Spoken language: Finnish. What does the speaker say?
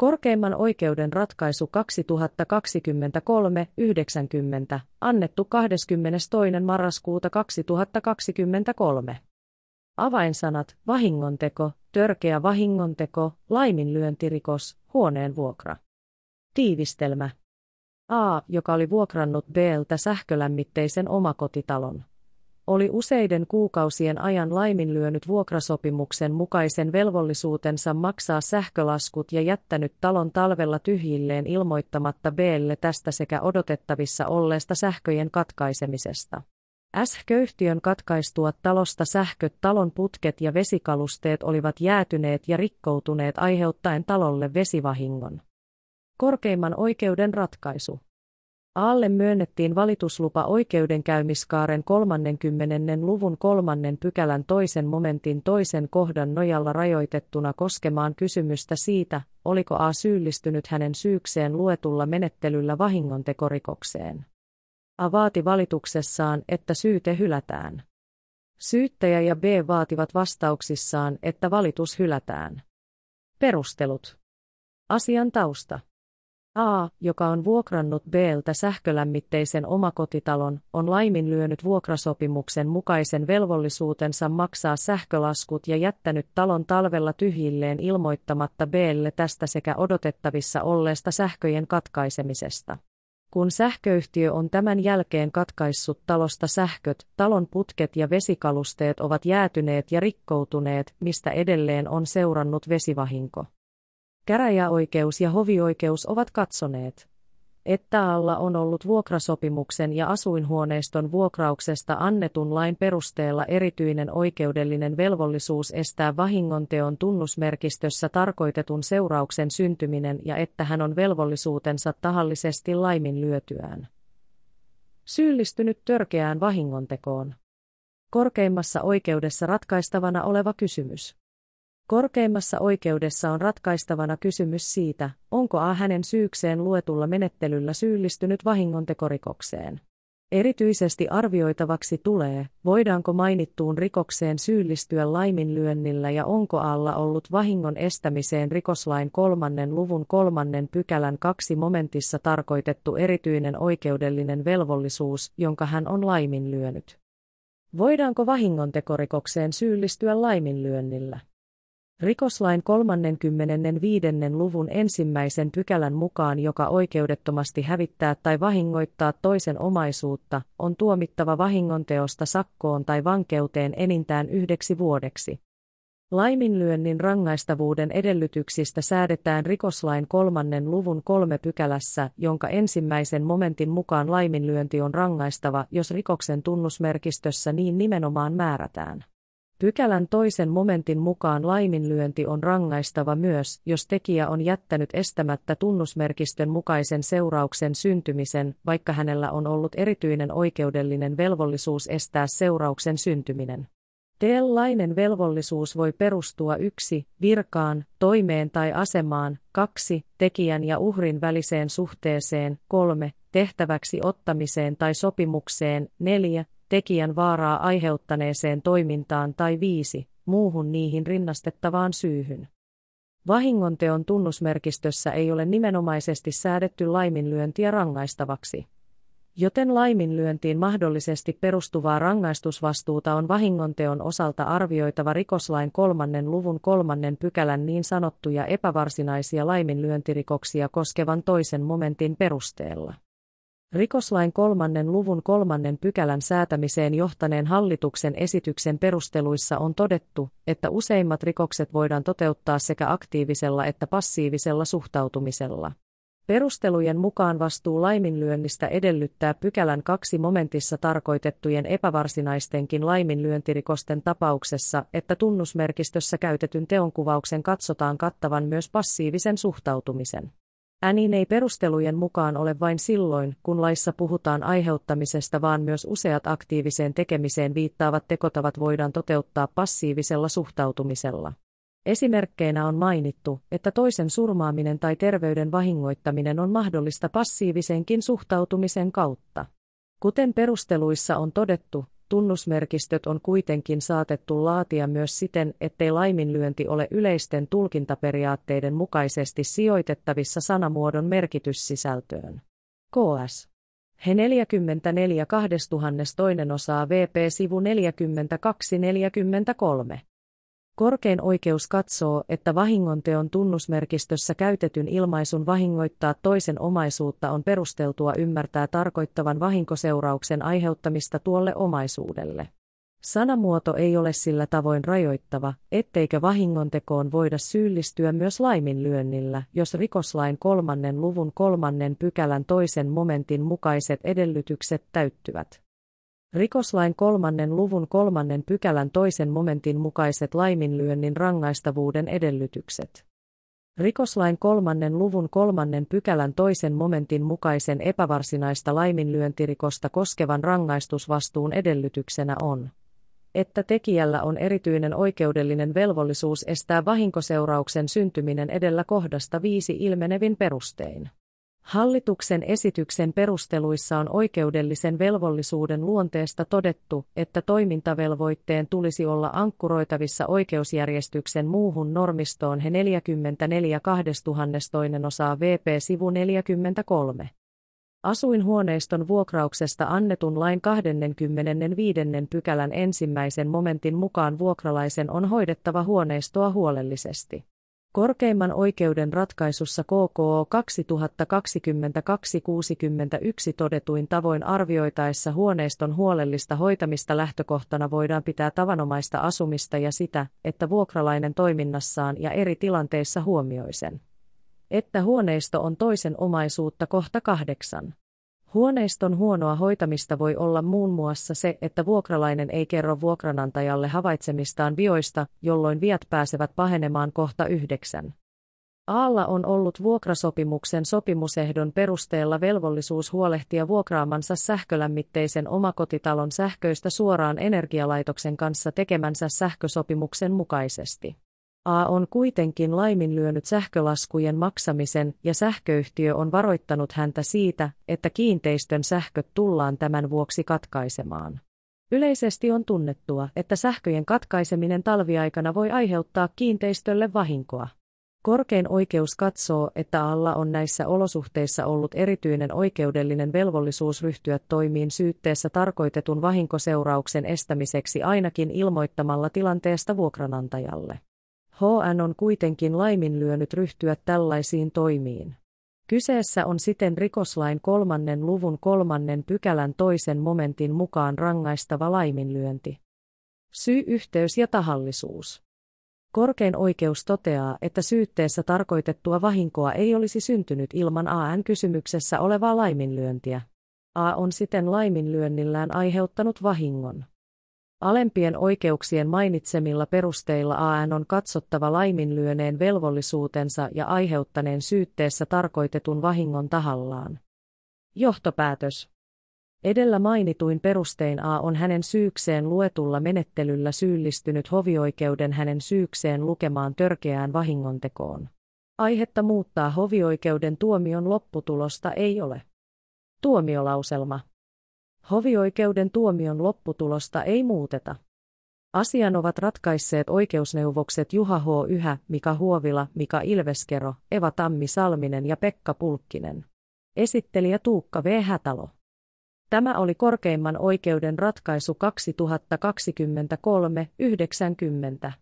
Korkeimman oikeuden ratkaisu 2023-90, annettu 22. marraskuuta 2023. Avainsanat, vahingonteko, törkeä vahingonteko, laiminlyöntirikos, huoneen vuokra. Tiivistelmä. A, joka oli vuokrannut Bltä sähkölämmitteisen omakotitalon oli useiden kuukausien ajan laiminlyönyt vuokrasopimuksen mukaisen velvollisuutensa maksaa sähkölaskut ja jättänyt talon talvella tyhjilleen ilmoittamatta Blle tästä sekä odotettavissa olleesta sähköjen katkaisemisesta. S-köyhtiön katkaistua talosta sähköt, talon putket ja vesikalusteet olivat jäätyneet ja rikkoutuneet aiheuttaen talolle vesivahingon. Korkeimman oikeuden ratkaisu. Aalle myönnettiin valituslupa oikeudenkäymiskaaren 30. luvun kolmannen pykälän toisen momentin toisen kohdan nojalla rajoitettuna koskemaan kysymystä siitä, oliko A syyllistynyt hänen syykseen luetulla menettelyllä vahingontekorikokseen. A vaati valituksessaan, että syyte hylätään. Syyttäjä ja B vaativat vastauksissaan, että valitus hylätään. Perustelut. Asian tausta. A, joka on vuokrannut Bltä sähkölämmitteisen omakotitalon, on laiminlyönyt vuokrasopimuksen mukaisen velvollisuutensa maksaa sähkölaskut ja jättänyt talon talvella tyhjilleen ilmoittamatta Blle tästä sekä odotettavissa olleesta sähköjen katkaisemisesta. Kun sähköyhtiö on tämän jälkeen katkaissut talosta sähköt, talon putket ja vesikalusteet ovat jäätyneet ja rikkoutuneet, mistä edelleen on seurannut vesivahinko. Käräjäoikeus ja hovioikeus ovat katsoneet, että alla on ollut vuokrasopimuksen ja asuinhuoneiston vuokrauksesta annetun lain perusteella erityinen oikeudellinen velvollisuus estää vahingonteon tunnusmerkistössä tarkoitetun seurauksen syntyminen ja että hän on velvollisuutensa tahallisesti laiminlyötyään. Syyllistynyt törkeään vahingontekoon. Korkeimmassa oikeudessa ratkaistavana oleva kysymys. Korkeimmassa oikeudessa on ratkaistavana kysymys siitä, onko A hänen syykseen luetulla menettelyllä syyllistynyt vahingontekorikokseen. Erityisesti arvioitavaksi tulee, voidaanko mainittuun rikokseen syyllistyä laiminlyönnillä ja onko alla ollut vahingon estämiseen rikoslain kolmannen luvun kolmannen pykälän kaksi momentissa tarkoitettu erityinen oikeudellinen velvollisuus, jonka hän on laiminlyönyt. Voidaanko vahingontekorikokseen syyllistyä laiminlyönnillä? Rikoslain 35. luvun ensimmäisen pykälän mukaan, joka oikeudettomasti hävittää tai vahingoittaa toisen omaisuutta, on tuomittava vahingonteosta sakkoon tai vankeuteen enintään yhdeksi vuodeksi. Laiminlyönnin rangaistavuuden edellytyksistä säädetään rikoslain kolmannen luvun kolme pykälässä, jonka ensimmäisen momentin mukaan laiminlyönti on rangaistava, jos rikoksen tunnusmerkistössä niin nimenomaan määrätään. Pykälän toisen momentin mukaan laiminlyönti on rangaistava myös, jos tekijä on jättänyt estämättä tunnusmerkistön mukaisen seurauksen syntymisen, vaikka hänellä on ollut erityinen oikeudellinen velvollisuus estää seurauksen syntyminen. Tällainen velvollisuus voi perustua yksi Virkaan, toimeen tai asemaan, kaksi Tekijän ja uhrin väliseen suhteeseen, kolme Tehtäväksi ottamiseen tai sopimukseen, neljä tekijän vaaraa aiheuttaneeseen toimintaan tai viisi, muuhun niihin rinnastettavaan syyhyn. Vahingonteon tunnusmerkistössä ei ole nimenomaisesti säädetty laiminlyöntiä rangaistavaksi. Joten laiminlyöntiin mahdollisesti perustuvaa rangaistusvastuuta on vahingonteon osalta arvioitava rikoslain kolmannen luvun kolmannen pykälän niin sanottuja epävarsinaisia laiminlyöntirikoksia koskevan toisen momentin perusteella. Rikoslain kolmannen luvun kolmannen pykälän säätämiseen johtaneen hallituksen esityksen perusteluissa on todettu, että useimmat rikokset voidaan toteuttaa sekä aktiivisella että passiivisella suhtautumisella. Perustelujen mukaan vastuu laiminlyönnistä edellyttää pykälän kaksi momentissa tarkoitettujen epävarsinaistenkin laiminlyöntirikosten tapauksessa, että tunnusmerkistössä käytetyn teonkuvauksen katsotaan kattavan myös passiivisen suhtautumisen. Änin ei perustelujen mukaan ole vain silloin, kun laissa puhutaan aiheuttamisesta, vaan myös useat aktiiviseen tekemiseen viittaavat tekotavat voidaan toteuttaa passiivisella suhtautumisella. Esimerkkeinä on mainittu, että toisen surmaaminen tai terveyden vahingoittaminen on mahdollista passiivisenkin suhtautumisen kautta. Kuten perusteluissa on todettu, tunnusmerkistöt on kuitenkin saatettu laatia myös siten, ettei laiminlyönti ole yleisten tulkintaperiaatteiden mukaisesti sijoitettavissa sanamuodon merkityssisältöön. KS. He 44 2002 osaa VP sivu 42-43. Korkein oikeus katsoo, että vahingonteon tunnusmerkistössä käytetyn ilmaisun vahingoittaa toisen omaisuutta on perusteltua ymmärtää tarkoittavan vahinkoseurauksen aiheuttamista tuolle omaisuudelle. Sanamuoto ei ole sillä tavoin rajoittava, etteikö vahingontekoon voida syyllistyä myös laiminlyönnillä, jos rikoslain kolmannen luvun kolmannen pykälän toisen momentin mukaiset edellytykset täyttyvät. Rikoslain kolmannen luvun kolmannen pykälän toisen momentin mukaiset laiminlyönnin rangaistavuuden edellytykset. Rikoslain kolmannen luvun kolmannen pykälän toisen momentin mukaisen epävarsinaista laiminlyöntirikosta koskevan rangaistusvastuun edellytyksenä on, että tekijällä on erityinen oikeudellinen velvollisuus estää vahinkoseurauksen syntyminen edellä kohdasta viisi ilmenevin perustein. Hallituksen esityksen perusteluissa on oikeudellisen velvollisuuden luonteesta todettu, että toimintavelvoitteen tulisi olla ankkuroitavissa oikeusjärjestyksen muuhun normistoon he 44 2002 osaa VP sivu 43. Asuinhuoneiston vuokrauksesta annetun lain 25. pykälän ensimmäisen momentin mukaan vuokralaisen on hoidettava huoneistoa huolellisesti. Korkeimman oikeuden ratkaisussa KKO 2022-61 todetuin tavoin arvioitaessa huoneiston huolellista hoitamista lähtökohtana voidaan pitää tavanomaista asumista ja sitä, että vuokralainen toiminnassaan ja eri tilanteissa huomioi sen. Että huoneisto on toisen omaisuutta kohta kahdeksan. Huoneiston huonoa hoitamista voi olla muun muassa se, että vuokralainen ei kerro vuokranantajalle havaitsemistaan vioista, jolloin viat pääsevät pahenemaan kohta yhdeksän. Aalla on ollut vuokrasopimuksen sopimusehdon perusteella velvollisuus huolehtia vuokraamansa sähkölämmitteisen omakotitalon sähköistä suoraan energialaitoksen kanssa tekemänsä sähkösopimuksen mukaisesti. A on kuitenkin laiminlyönyt sähkölaskujen maksamisen ja sähköyhtiö on varoittanut häntä siitä, että kiinteistön sähköt tullaan tämän vuoksi katkaisemaan. Yleisesti on tunnettua, että sähköjen katkaiseminen talviaikana voi aiheuttaa kiinteistölle vahinkoa. Korkein oikeus katsoo, että alla on näissä olosuhteissa ollut erityinen oikeudellinen velvollisuus ryhtyä toimiin syytteessä tarkoitetun vahinkoseurauksen estämiseksi ainakin ilmoittamalla tilanteesta vuokranantajalle. HN on kuitenkin laiminlyönyt ryhtyä tällaisiin toimiin. Kyseessä on siten rikoslain kolmannen luvun kolmannen pykälän toisen momentin mukaan rangaistava laiminlyönti. Syy, yhteys ja tahallisuus. Korkein oikeus toteaa, että syytteessä tarkoitettua vahinkoa ei olisi syntynyt ilman AN kysymyksessä olevaa laiminlyöntiä. A on siten laiminlyönnillään aiheuttanut vahingon. Alempien oikeuksien mainitsemilla perusteilla AN on katsottava laiminlyöneen velvollisuutensa ja aiheuttaneen syytteessä tarkoitetun vahingon tahallaan. Johtopäätös. Edellä mainituin perustein A on hänen syykseen luetulla menettelyllä syyllistynyt hovioikeuden hänen syykseen lukemaan törkeään vahingontekoon. Aihetta muuttaa hovioikeuden tuomion lopputulosta ei ole. Tuomiolauselma. Hovioikeuden tuomion lopputulosta ei muuteta. Asian ovat ratkaisseet oikeusneuvokset Juha H. Yhä, Mika Huovila, Mika Ilveskero, Eva Tammi Salminen ja Pekka Pulkkinen. Esittelijä Tuukka V. Hätalo. Tämä oli korkeimman oikeuden ratkaisu 2023-90.